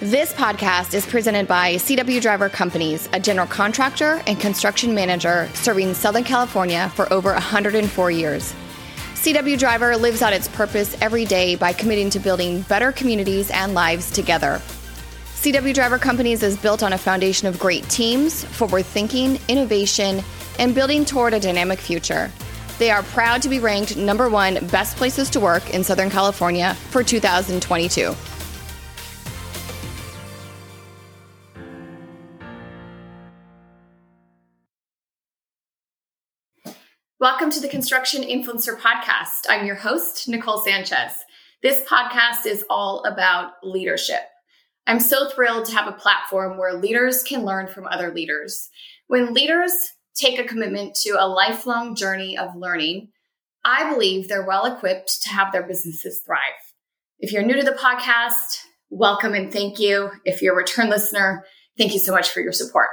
This podcast is presented by CW Driver Companies, a general contractor and construction manager serving Southern California for over 104 years. CW Driver lives out its purpose every day by committing to building better communities and lives together. CW Driver Companies is built on a foundation of great teams, forward thinking, innovation, and building toward a dynamic future. They are proud to be ranked number one best places to work in Southern California for 2022. To the Construction Influencer Podcast. I'm your host, Nicole Sanchez. This podcast is all about leadership. I'm so thrilled to have a platform where leaders can learn from other leaders. When leaders take a commitment to a lifelong journey of learning, I believe they're well equipped to have their businesses thrive. If you're new to the podcast, welcome and thank you. If you're a return listener, thank you so much for your support.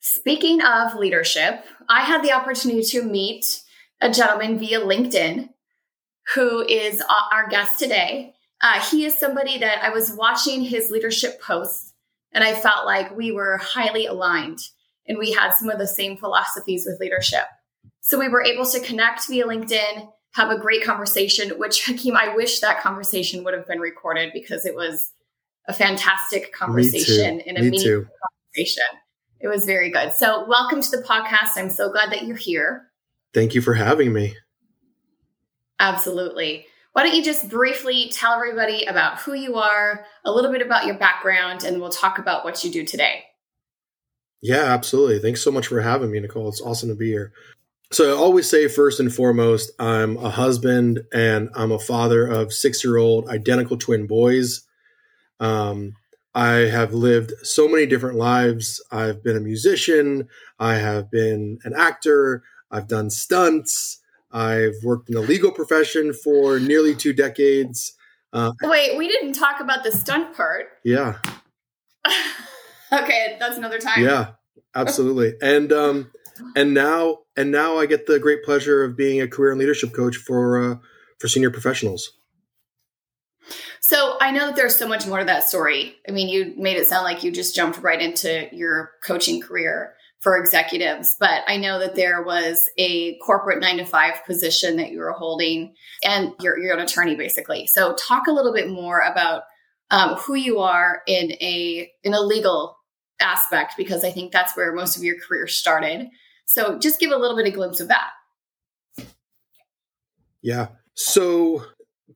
Speaking of leadership, I had the opportunity to meet a gentleman via LinkedIn who is our guest today. Uh, he is somebody that I was watching his leadership posts and I felt like we were highly aligned and we had some of the same philosophies with leadership. So we were able to connect via LinkedIn, have a great conversation, which Hakim, I wish that conversation would have been recorded because it was a fantastic conversation and a Me meaningful too. conversation. It was very good. So, welcome to the podcast. I'm so glad that you're here. Thank you for having me. Absolutely. Why don't you just briefly tell everybody about who you are, a little bit about your background, and we'll talk about what you do today. Yeah, absolutely. Thanks so much for having me, Nicole. It's awesome to be here. So, I always say, first and foremost, I'm a husband and I'm a father of six year old identical twin boys. Um, I have lived so many different lives. I've been a musician, I have been an actor, I've done stunts, I've worked in the legal profession for nearly two decades. Uh, Wait, we didn't talk about the stunt part. yeah, okay, that's another time. Yeah, absolutely. And um, and now and now I get the great pleasure of being a career and leadership coach for uh, for senior professionals. So I know that there's so much more to that story. I mean, you made it sound like you just jumped right into your coaching career for executives, but I know that there was a corporate nine to five position that you were holding, and you're, you're an attorney basically. So talk a little bit more about um, who you are in a in a legal aspect, because I think that's where most of your career started. So just give a little bit of glimpse of that. Yeah. So,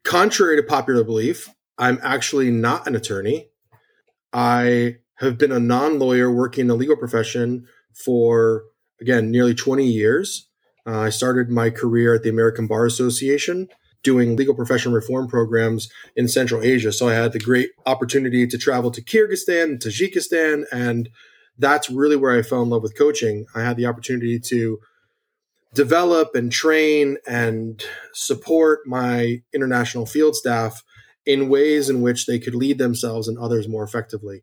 contrary to popular belief, I'm actually not an attorney. I have been a non lawyer working in the legal profession for, again, nearly 20 years. Uh, I started my career at the American Bar Association doing legal profession reform programs in Central Asia. So I had the great opportunity to travel to Kyrgyzstan Tajikistan. And that's really where I fell in love with coaching. I had the opportunity to develop and train and support my international field staff in ways in which they could lead themselves and others more effectively.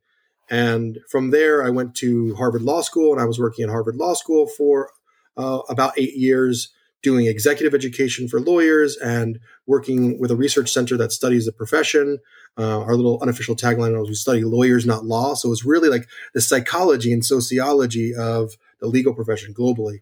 And from there, I went to Harvard Law School and I was working at Harvard Law School for uh, about eight years, doing executive education for lawyers and working with a research center that studies the profession. Uh, our little unofficial tagline was we study lawyers, not law. So it's really like the psychology and sociology of the legal profession globally.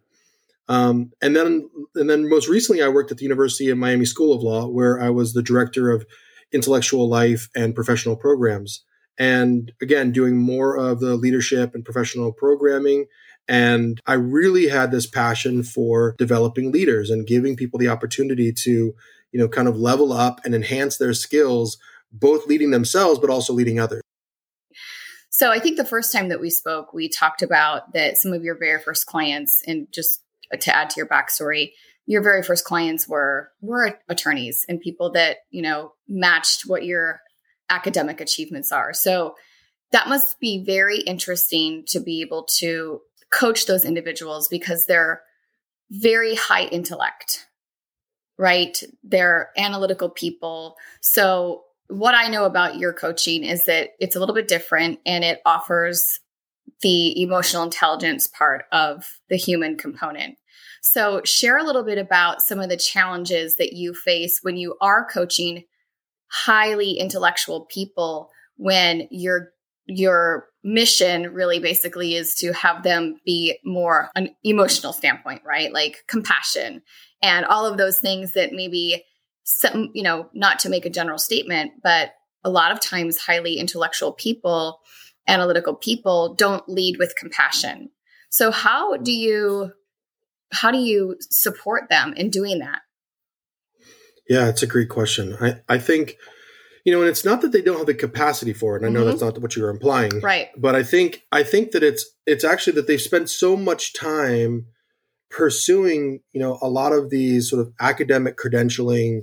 Um, and then, and then most recently, I worked at the University of Miami School of Law, where I was the director of intellectual life and professional programs. And again, doing more of the leadership and professional programming. And I really had this passion for developing leaders and giving people the opportunity to, you know, kind of level up and enhance their skills, both leading themselves, but also leading others. So I think the first time that we spoke, we talked about that some of your very first clients, and just to add to your backstory, your very first clients were were attorneys and people that you know matched what your academic achievements are. So that must be very interesting to be able to coach those individuals because they're very high intellect, right? They're analytical people. So what I know about your coaching is that it's a little bit different and it offers the emotional intelligence part of the human component. So, share a little bit about some of the challenges that you face when you are coaching highly intellectual people when your your mission really basically is to have them be more an emotional standpoint, right? Like compassion and all of those things that maybe some, you know, not to make a general statement, but a lot of times highly intellectual people, analytical people don't lead with compassion. So how do you how do you support them in doing that? Yeah, it's a great question. I, I think, you know, and it's not that they don't have the capacity for it. And I know mm-hmm. that's not what you're implying. Right. But I think I think that it's it's actually that they've spent so much time pursuing, you know, a lot of these sort of academic credentialing,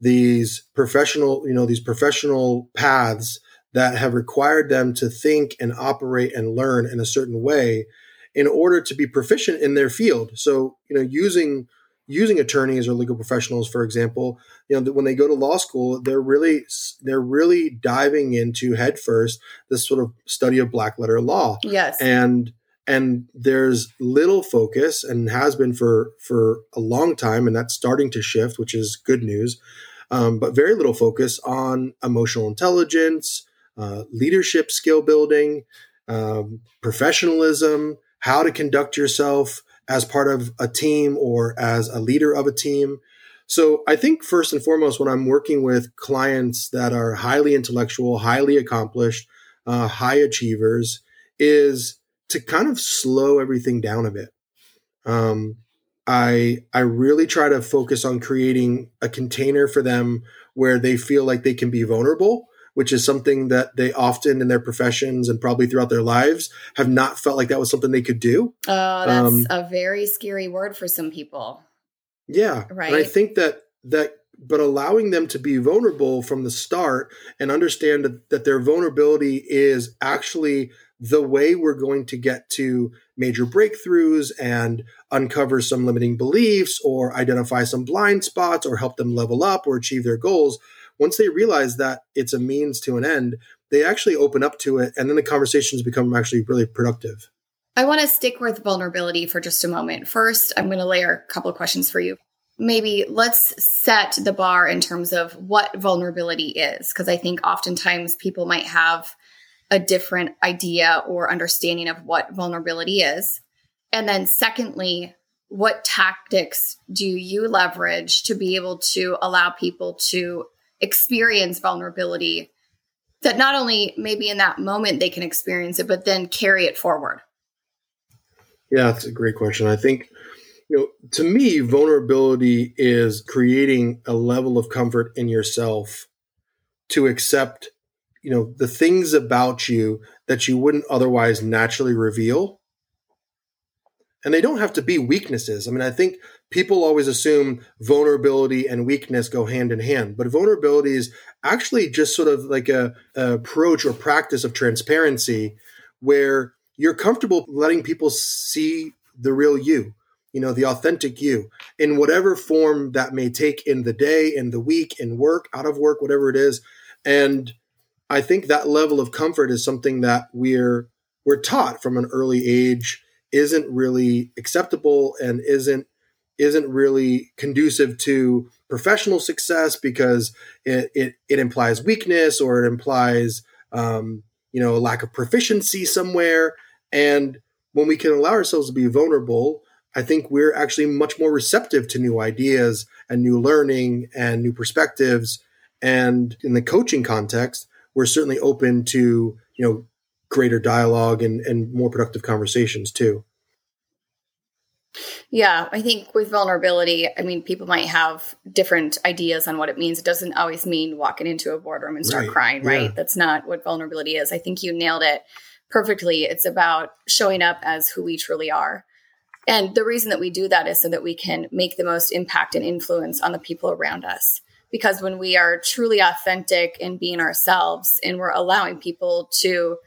these professional, you know, these professional paths that have required them to think and operate and learn in a certain way in order to be proficient in their field. So, you know, using using attorneys or legal professionals, for example, you know, when they go to law school, they're really they're really diving into headfirst this sort of study of black letter law. Yes, and and there's little focus and has been for for a long time, and that's starting to shift, which is good news. Um, but very little focus on emotional intelligence, uh, leadership skill building, um, professionalism, how to conduct yourself as part of a team or as a leader of a team. So I think first and foremost, when I'm working with clients that are highly intellectual, highly accomplished, uh, high achievers, is to kind of slow everything down a bit. Um, I I really try to focus on creating a container for them where they feel like they can be vulnerable which is something that they often in their professions and probably throughout their lives have not felt like that was something they could do. Oh, that's um, a very scary word for some people. Yeah. Right. And I think that that but allowing them to be vulnerable from the start and understand that, that their vulnerability is actually the way we're going to get to major breakthroughs and uncover some limiting beliefs or identify some blind spots or help them level up or achieve their goals once they realize that it's a means to an end, they actually open up to it and then the conversations become actually really productive. I want to stick with vulnerability for just a moment. First, I'm going to layer a couple of questions for you. Maybe let's set the bar in terms of what vulnerability is, because I think oftentimes people might have a different idea or understanding of what vulnerability is. And then, secondly, what tactics do you leverage to be able to allow people to experience vulnerability that not only maybe in that moment they can experience it, but then carry it forward? Yeah, that's a great question. I think, you know, to me, vulnerability is creating a level of comfort in yourself to accept, you know, the things about you that you wouldn't otherwise naturally reveal. And they don't have to be weaknesses. I mean, I think people always assume vulnerability and weakness go hand in hand, but vulnerability is actually just sort of like a, a, approach or practice of transparency where you're comfortable letting people see the real you, you know, the authentic you in whatever form that may take in the day, in the week, in work, out of work, whatever it is. And I think that level of comfort is something that we're we're taught from an early age isn't really acceptable and isn't isn't really conducive to professional success because it, it, it implies weakness or it implies um, you know a lack of proficiency somewhere. And when we can allow ourselves to be vulnerable i think we're actually much more receptive to new ideas and new learning and new perspectives. And in the coaching context we're certainly open to you know greater dialogue and, and more productive conversations too yeah, I think with vulnerability, I mean, people might have different ideas on what it means. It doesn't always mean walking into a boardroom and start right. crying, right? Yeah. That's not what vulnerability is. I think you nailed it perfectly. It's about showing up as who we truly are. And the reason that we do that is so that we can make the most impact and influence on the people around us. Because when we are truly authentic in being ourselves and we're allowing people to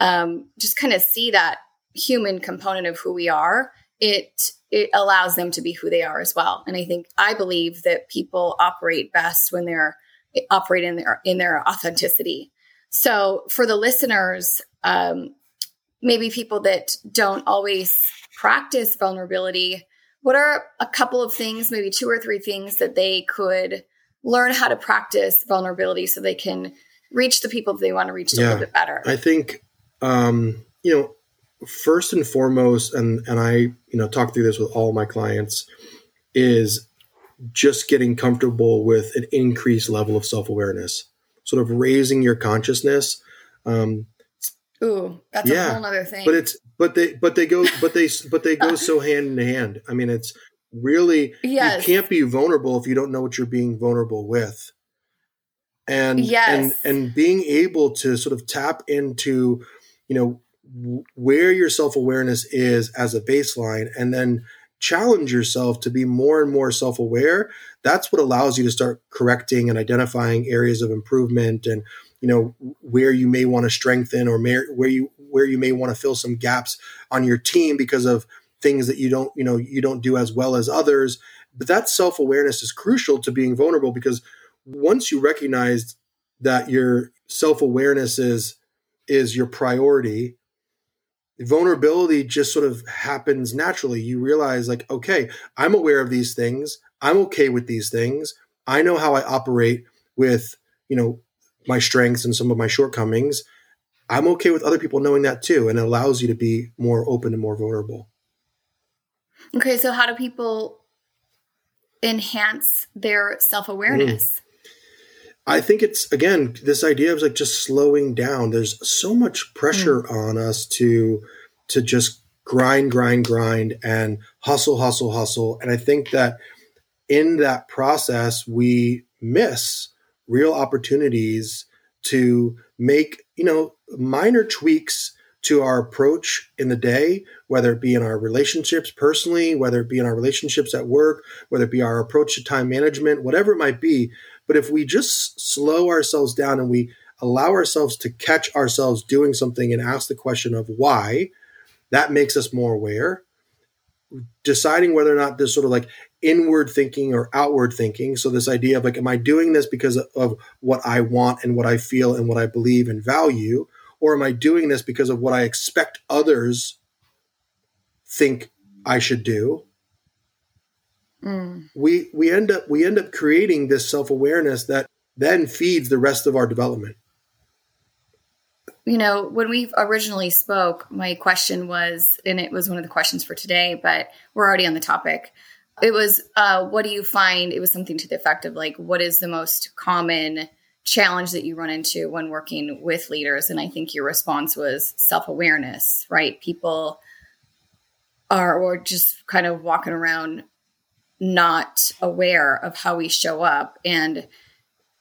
um, just kind of see that human component of who we are, it it allows them to be who they are as well. And I think I believe that people operate best when they're operating in their in their authenticity. So for the listeners, um, maybe people that don't always practice vulnerability, what are a couple of things, maybe two or three things that they could learn how to practice vulnerability so they can reach the people that they want to reach a little bit better. I think um, you know first and foremost, and and I you know talk through this with all my clients is just getting comfortable with an increased level of self awareness, sort of raising your consciousness. Um, Ooh, that's Yeah, a whole other thing. but it's but they but they go but they but they go so hand in hand. I mean, it's really yes. you can't be vulnerable if you don't know what you're being vulnerable with and Yes. and and being able to sort of tap into you know where your self-awareness is as a baseline and then challenge yourself to be more and more self-aware that's what allows you to start correcting and identifying areas of improvement and you know where you may want to strengthen or may, where you where you may want to fill some gaps on your team because of things that you don't you know you don't do as well as others. But that self-awareness is crucial to being vulnerable because once you recognize that your self-awareness is is your priority vulnerability just sort of happens naturally. You realize like okay i'm aware of these things. I'm okay with these things. I know how i operate with you know my strengths and some of my shortcomings. I'm okay with other people knowing that too and it allows you to be more open and more vulnerable. Okay, so how do people enhance their self awareness? Mm. I think it's again this idea of like just slowing down. There's so much pressure mm. on us to to just grind, grind, grind, and hustle, hustle, hustle. And I think that in that process, we miss real opportunities to make you know minor tweaks to our approach in the day, whether it be in our relationships personally, whether it be in our relationships at work, whether it be our approach to time management, whatever it might be. But if we just slow ourselves down and we allow ourselves to catch ourselves doing something and ask the question of why, that makes us more aware. Deciding whether or not this sort of like inward thinking or outward thinking. So, this idea of like, am I doing this because of what I want and what I feel and what I believe and value? Or am I doing this because of what I expect others think I should do? Mm. we we end up we end up creating this self-awareness that then feeds the rest of our development You know, when we originally spoke, my question was, and it was one of the questions for today, but we're already on the topic. It was, uh, what do you find? It was something to the effect of like, what is the most common challenge that you run into when working with leaders? And I think your response was self awareness, right? People are, or just kind of walking around not aware of how we show up. And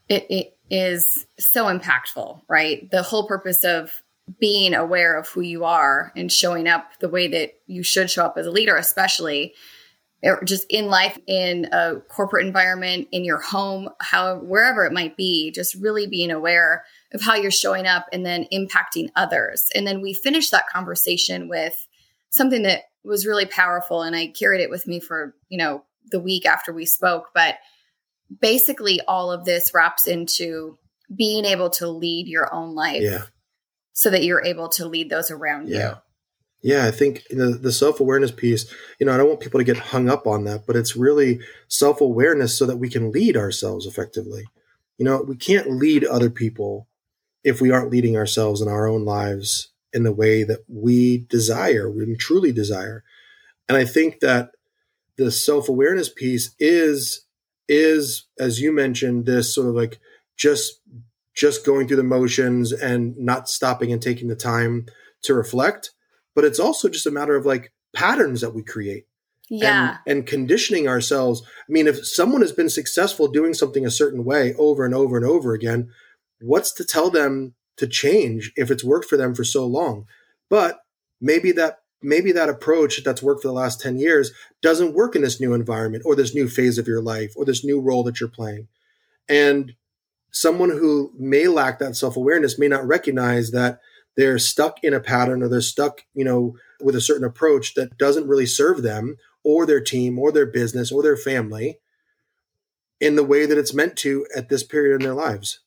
it, it is so impactful, right? The whole purpose of being aware of who you are and showing up the way that you should show up as a leader, especially just in life, in a corporate environment, in your home, how wherever it might be, just really being aware of how you're showing up and then impacting others. And then we finished that conversation with something that was really powerful, and I carried it with me for you know the week after we spoke, but basically all of this wraps into being able to lead your own life yeah. so that you're able to lead those around you. yeah. Yeah i think the, the self-awareness piece you know i don't want people to get hung up on that but it's really self-awareness so that we can lead ourselves effectively. You know we can't lead other people if we aren't leading ourselves in our own lives in the way that we desire we truly desire. And i think that the self-awareness piece is is as you mentioned this sort of like just just going through the motions and not stopping and taking the time to reflect but it's also just a matter of like patterns that we create. Yeah. and, and conditioning ourselves i mean if someone has been successful doing something a certain way over and over and over again what's to tell them to change if it's worked for them for so long but maybe that maybe that approach that's worked for the last 10 years doesn't work in this new environment or this new phase of your life or this new role that you're playing. And someone who may lack that self-awareness may not recognize that they're stuck in a pattern or they're stuck, you know, with a certain approach that doesn't really serve them or their team or their business or their family in the way that it's meant to at this period in their lives.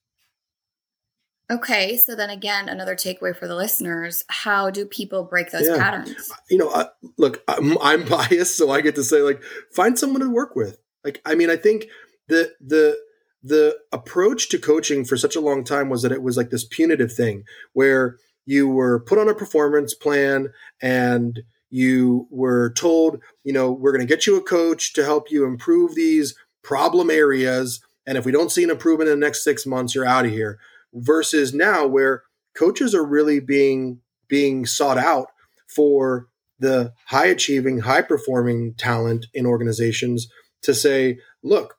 Okay, so then again, another takeaway for the listeners: How do people break those Yeah. patterns? you know, uh, look, I'm, I'm biased, so I get to say, like, find someone to work with. Like, I mean, I think the the the approach to coaching for such a long time was that it was like this punitive thing where you were put on a performance plan and you were told, you know, we're going to get you a coach to help you improve these problem areas. And if we don't see an improvement in the next six months, you're out of here. Versus now, where coaches are really being being sought out for the high achieving, high performing talent in organizations to say, look,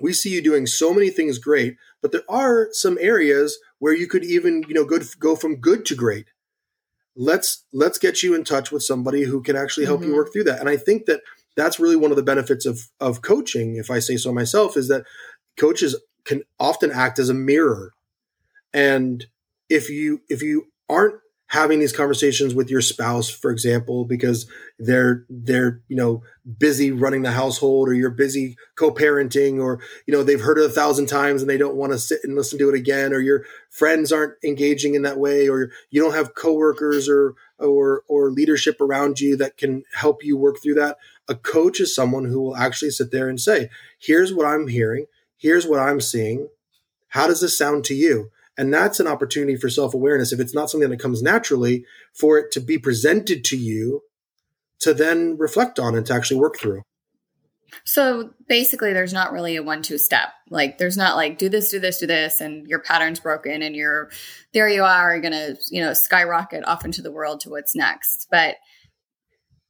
we see you doing so many things great, but there are some areas where you could even, you know, go, go from good to great. Let's let's get you in touch with somebody who can actually help mm-hmm. you work through that. And I think that that's really one of the benefits of of coaching, if I say so myself, is that coaches can often act as a mirror. And if you if you aren't having these conversations with your spouse for example because they're they're you know busy running the household or you're busy co-parenting or you know they've heard it a thousand times and they don't want to sit and listen to it again or your friends aren't engaging in that way or you don't have coworkers or or or leadership around you that can help you work through that a coach is someone who will actually sit there and say here's what i'm hearing. Here's what i'm seeing. How does this sound to you and that's an opportunity for self awareness. If it's not something that comes naturally, for it to be presented to you to then reflect on and to actually work through. So basically, there's not really a one two step. Like, there's not like, do this, do this, do this, and your pattern's broken and you're there you are, you're to, you know, skyrocket off into the world to what's next. But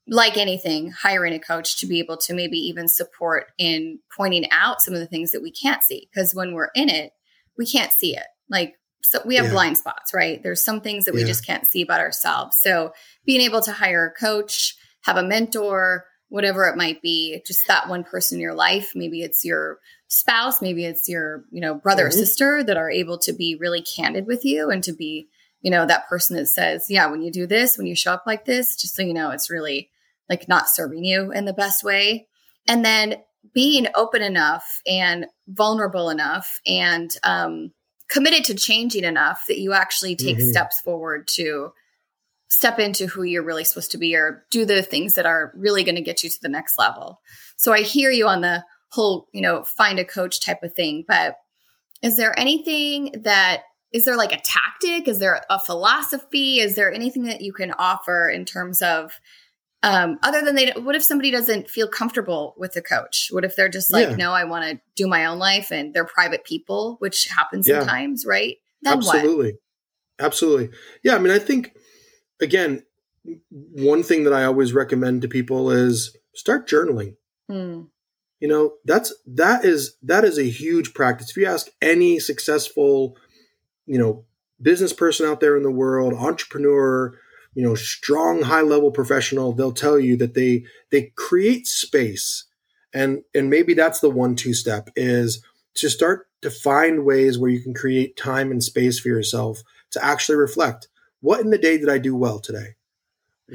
like anything, hiring a coach to be able to maybe even support in pointing out some of the things that we can't see. Because when we're in it, we can't see it. Like, so we have yeah. blind spots, right? There's some things that we just can't see about ourselves. So being able to hire a coach, have a mentor, whatever it might be, just that one person in your life, maybe it's your spouse, maybe it's your, you know, brother mm-hmm. or sister that are able to be really candid with you and to be, you know, that person that says, yeah, when you do this, when you show up like this, just so you know, it's really like not serving you in the best way. And then being open enough and vulnerable enough and um, committed to changing enough that you actually take mm-hmm. steps forward to step into who you're really supposed to be or do the things that are really going to get you to the next level. So I hear you on the whole, you know, find a coach type of thing, but is there anything that is there like a tactic? Is there a philosophy? Is there anything that you can offer in terms of um, other than they, what if somebody doesn't feel comfortable with the coach? What if they're just like, yeah. no, I want to do my own life and they're private people, which happens yeah. sometimes, right? Then Absolutely. What? Absolutely. Yeah. I mean, I think, again, one thing that I always recommend to people is start journaling. Mm. You know, that's, that is, that is a huge practice. If you ask any successful, you know, business person out there in the world, entrepreneur, you know strong high level professional they'll tell you that they they create space. And and maybe that's the one two step is to start to find ways where you can create time and space for yourself to actually reflect. What in the day did i do well today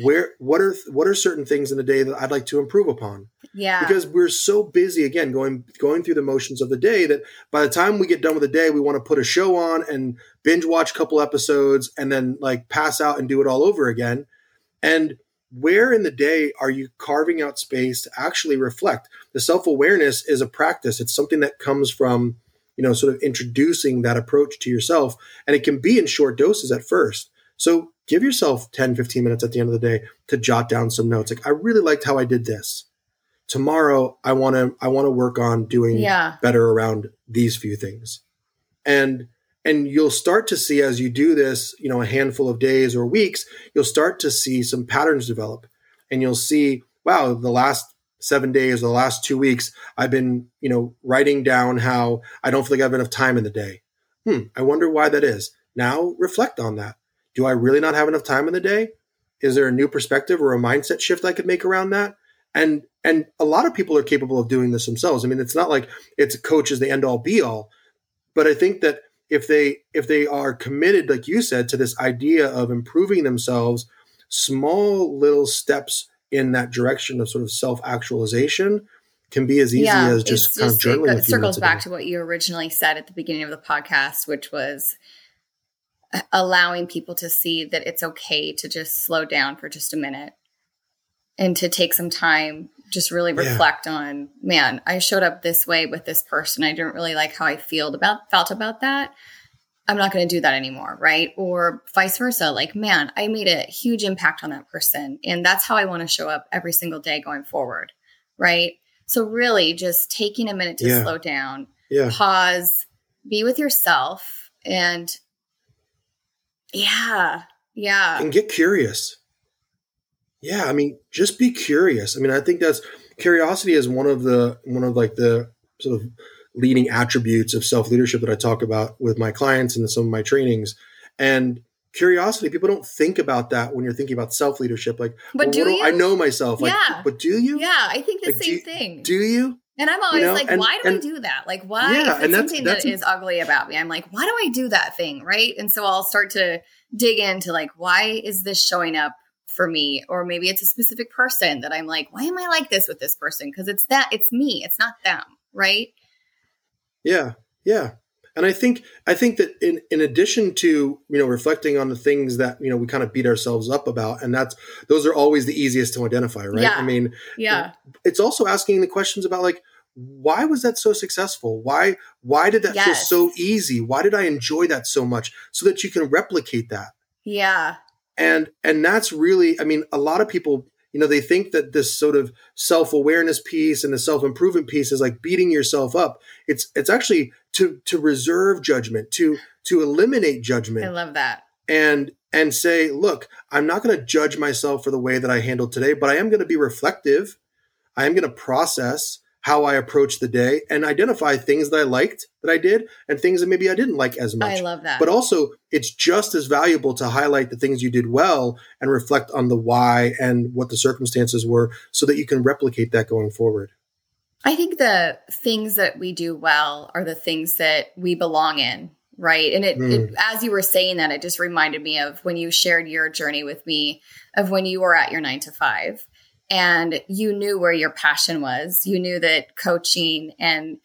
where what are what are certain things in the day that I'd like to improve upon? Yeah. Because we're so busy again going going through the motions of the day that by the time we get done with the day we want to put a show on and binge watch a couple episodes and then like pass out and do it all over again. And where in the day are you carving out space to actually reflect? The self-awareness is a practice. It's something that comes from, you know, sort of introducing that approach to yourself and it can be in short doses at first. So give yourself 10, 15 minutes at the end of the day to jot down some notes. Like, I really liked how I did this. Tomorrow, I want to, I want to work on doing yeah. better around these few things. And, and you'll start to see as you do this, you know, a handful of days or weeks, you'll start to see some patterns develop and you'll see, wow, the last seven days or the last two weeks, I've been, you know, writing down how I don't feel like I have enough time in the day. Hmm, I wonder why that is. Now reflect on that. Do I really not have enough time in the day? Is there a new perspective or a mindset shift I could make around that? And and a lot of people are capable of doing this themselves. I mean, it's not like it's a coach is the end all be all, but I think that if they if they are committed, like you said, to this idea of improving themselves, small little steps in that direction of sort of self actualization can be as easy yeah, as just kind just, of journaling. It, circles back to what you originally said at the beginning of the podcast, which was allowing people to see that it's okay to just slow down for just a minute and to take some time just really Yeah. reflect on, man, I showed up this way with this person. I didn't really like how I feel about felt about that. I'm not going to do that anymore, right? Or vice versa. Like, man, I made a huge impact on that person, and that's how I want to show up every single day going forward, right? So really, just taking a minute to Yeah. slow down, Yeah. pause, be with yourself, and yeah, yeah, and get curious. Yeah, I mean, just be curious. I mean, I think that's curiosity is one of the one of like the sort of leading attributes of self leadership that I talk about with my clients and some of my trainings. And curiosity, people don't think about that when you're thinking about self leadership. Like, But well, do you? I know myself. Like, Yeah. but do you? yeah. I think the Like, same you- thing. Do you? And I'm always know, like, and- why do I do that? Like, why? Yeah, if and it's that's- something that's that ugly about me, I'm like, why do I do that thing? Right. And so I'll start to dig into like, why is this showing up for me? Or maybe it's a specific person that I'm like, why am I like this with this person? Because it's that, it's me, it's not them. Right. Yeah, yeah. And I think I think that in in addition to you know reflecting on the things that you know we kind of beat ourselves up about, and that's those are always the easiest to identify, right? Yeah. I mean, Yeah. it's also asking the questions about like why was that so successful? Why why did that feel so easy? Why did I enjoy that so much? So that you can replicate that. Yeah. And and that's really I mean a lot of people you know they think that this sort of self-awareness piece and the self-improvement piece is like beating yourself up. It's it's actually to to reserve judgment, to to eliminate judgment I love that. and and say, look, I'm not going to judge myself for the way that I handled today, but I am going to be reflective. I am going to process how I approach the day and identify things that I liked that I did and things that maybe I didn't like as much. I love that. But also, it's just as valuable to highlight the things you did well and reflect on the why and what the circumstances were so that you can replicate that going forward. I think the things that we do well are the things that we belong in, right? And it, hmm. it, as you were saying that, it just reminded me of when you shared your journey with me of when you were at your nine to five and you knew where your passion was. You knew that coaching and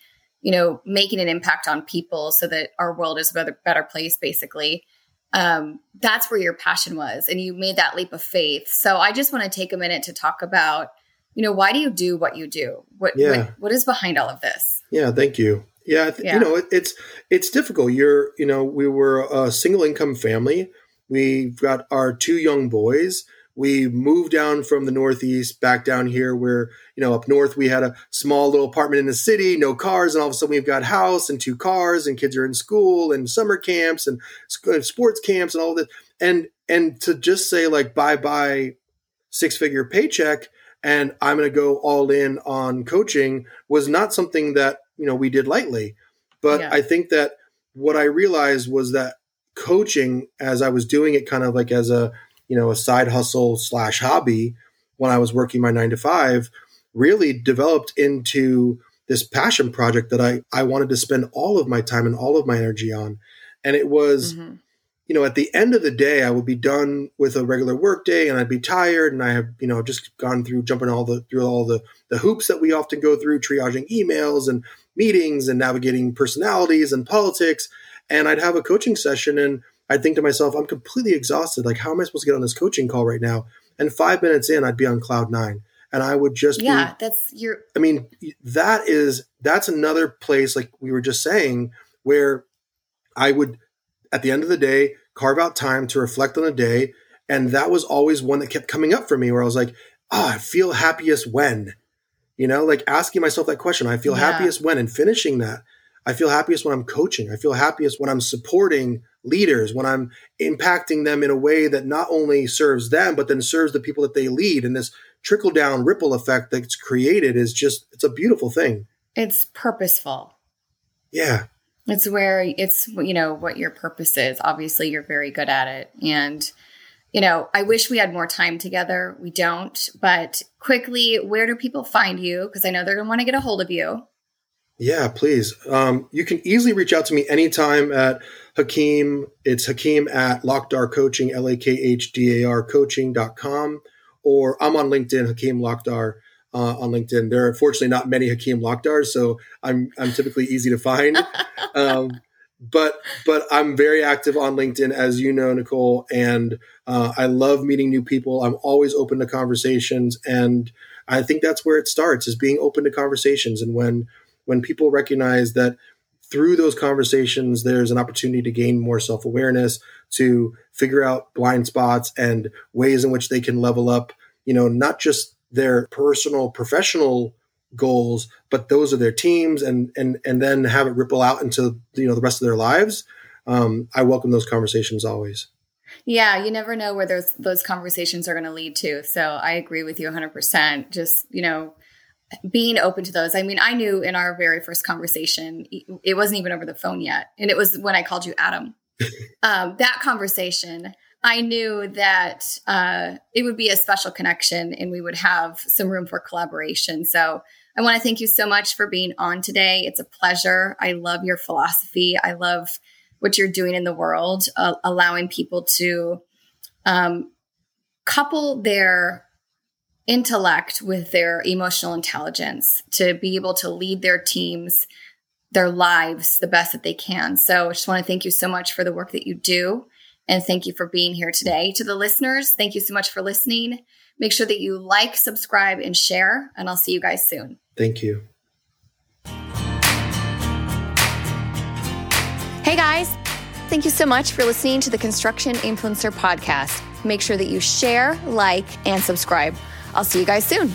you know making an impact on people so that our world is a better, better place, basically. Um, that's where your passion was, and you made that leap of faith. So I just want to take a minute to talk about you know why do you do what you do what Yeah. what, what is behind all of this Yeah, thank you. Yeah, th- Yeah. you know, it, it's it's difficult. You're, you know, we were a single income family. We've got our two young boys. We moved down from the Northeast back down here where, you know, up north we had a small little apartment in the city, no cars, and all of a sudden we've got house and two cars and kids are in school and summer camps and sports camps and all this. And and to just say like bye bye six figure paycheck and I'm going to go all in on coaching was not something that you know we did lightly but Yeah. i think that what i realized was that coaching as i was doing it kind of like as a you know a side hustle slash hobby when i was working my nine to five really developed into this passion project that i i wanted to spend all of my time and all of my energy on and it was Mhm. you know, at the end of the day, I would be done with a regular work day and I'd be tired and I have, you know, just gone through jumping all the through all the the hoops that we often go through, triaging emails and meetings and navigating personalities and politics. And I'd have a coaching session and I'd think to myself, I'm completely exhausted. Like, how am I supposed to get on this coaching call right now? And five minutes in, I'd be on cloud nine. And I would just be yeah that's your I mean, that is that's another place, like we were just saying, where I would, at the end of the day, carve out time to reflect on a day, and that was always one that kept coming up for me, where I was like, "Oh, I feel happiest when," you know, like asking myself that question. I feel Yeah. happiest when, and finishing that. I feel happiest when I'm coaching. I feel happiest when I'm supporting leaders, when I'm impacting them in a way that not only serves them, but then serves the people that they lead. And this trickle down ripple effect that's created is just, it's a beautiful thing. it's purposeful. Yeah. it's where it's you know what your purpose is. Obviously you're very good at it. And you know i wish we had more time together. We don't. But quickly where do people find you? Because i know they're going to want to get a hold of you Yeah, please. Um, you can easily reach out to me anytime at Hakim. It's Hakim at Lakhdar Coaching, L A K H D A R coaching.com. Or I'm on LinkedIn, Hakim Lakhdar uh, on LinkedIn. There are fortunately not many Hakim Lakhdars, so I'm I'm typically easy to find. um, but but I'm very active on LinkedIn, as you know, Nicole, and uh, I love meeting new people. I'm always open to conversations, and I think that's where it starts is being open to conversations. And when, when people recognize that through those conversations, there's an opportunity to gain more self awareness, to figure out blind spots and ways in which they can level up, you know, not just their personal, professional goals, but those are their teams and, and, and then have it ripple out into, you know, the rest of their lives. Um, I welcome those conversations always. Yeah, you never know where those those conversations are going to lead to. So I agree with you 100%. Just, you know, being open to those. I mean, I knew in our very first conversation, it wasn't even over the phone yet. And it was when I called you Adam. um, that conversation, I knew that uh, it would be a special connection and we would have some room for collaboration. So I want to thank you so much for being on today. It's a pleasure. I love your philosophy. I love what you're doing in the world, uh, allowing people to um, couple their intellect with their emotional intelligence to be able to lead their teams, their lives the best that they can. So I just want to thank you so much for the work that you do. And thank you for being here today. To the listeners, thank you so much for listening. Make sure that you like, subscribe, and share. And I'll see you guys soon. Thank you. Hey guys, thank you so much for listening to the Construction Influencer Podcast. Make sure that you share, like, and subscribe. I'll see you guys soon.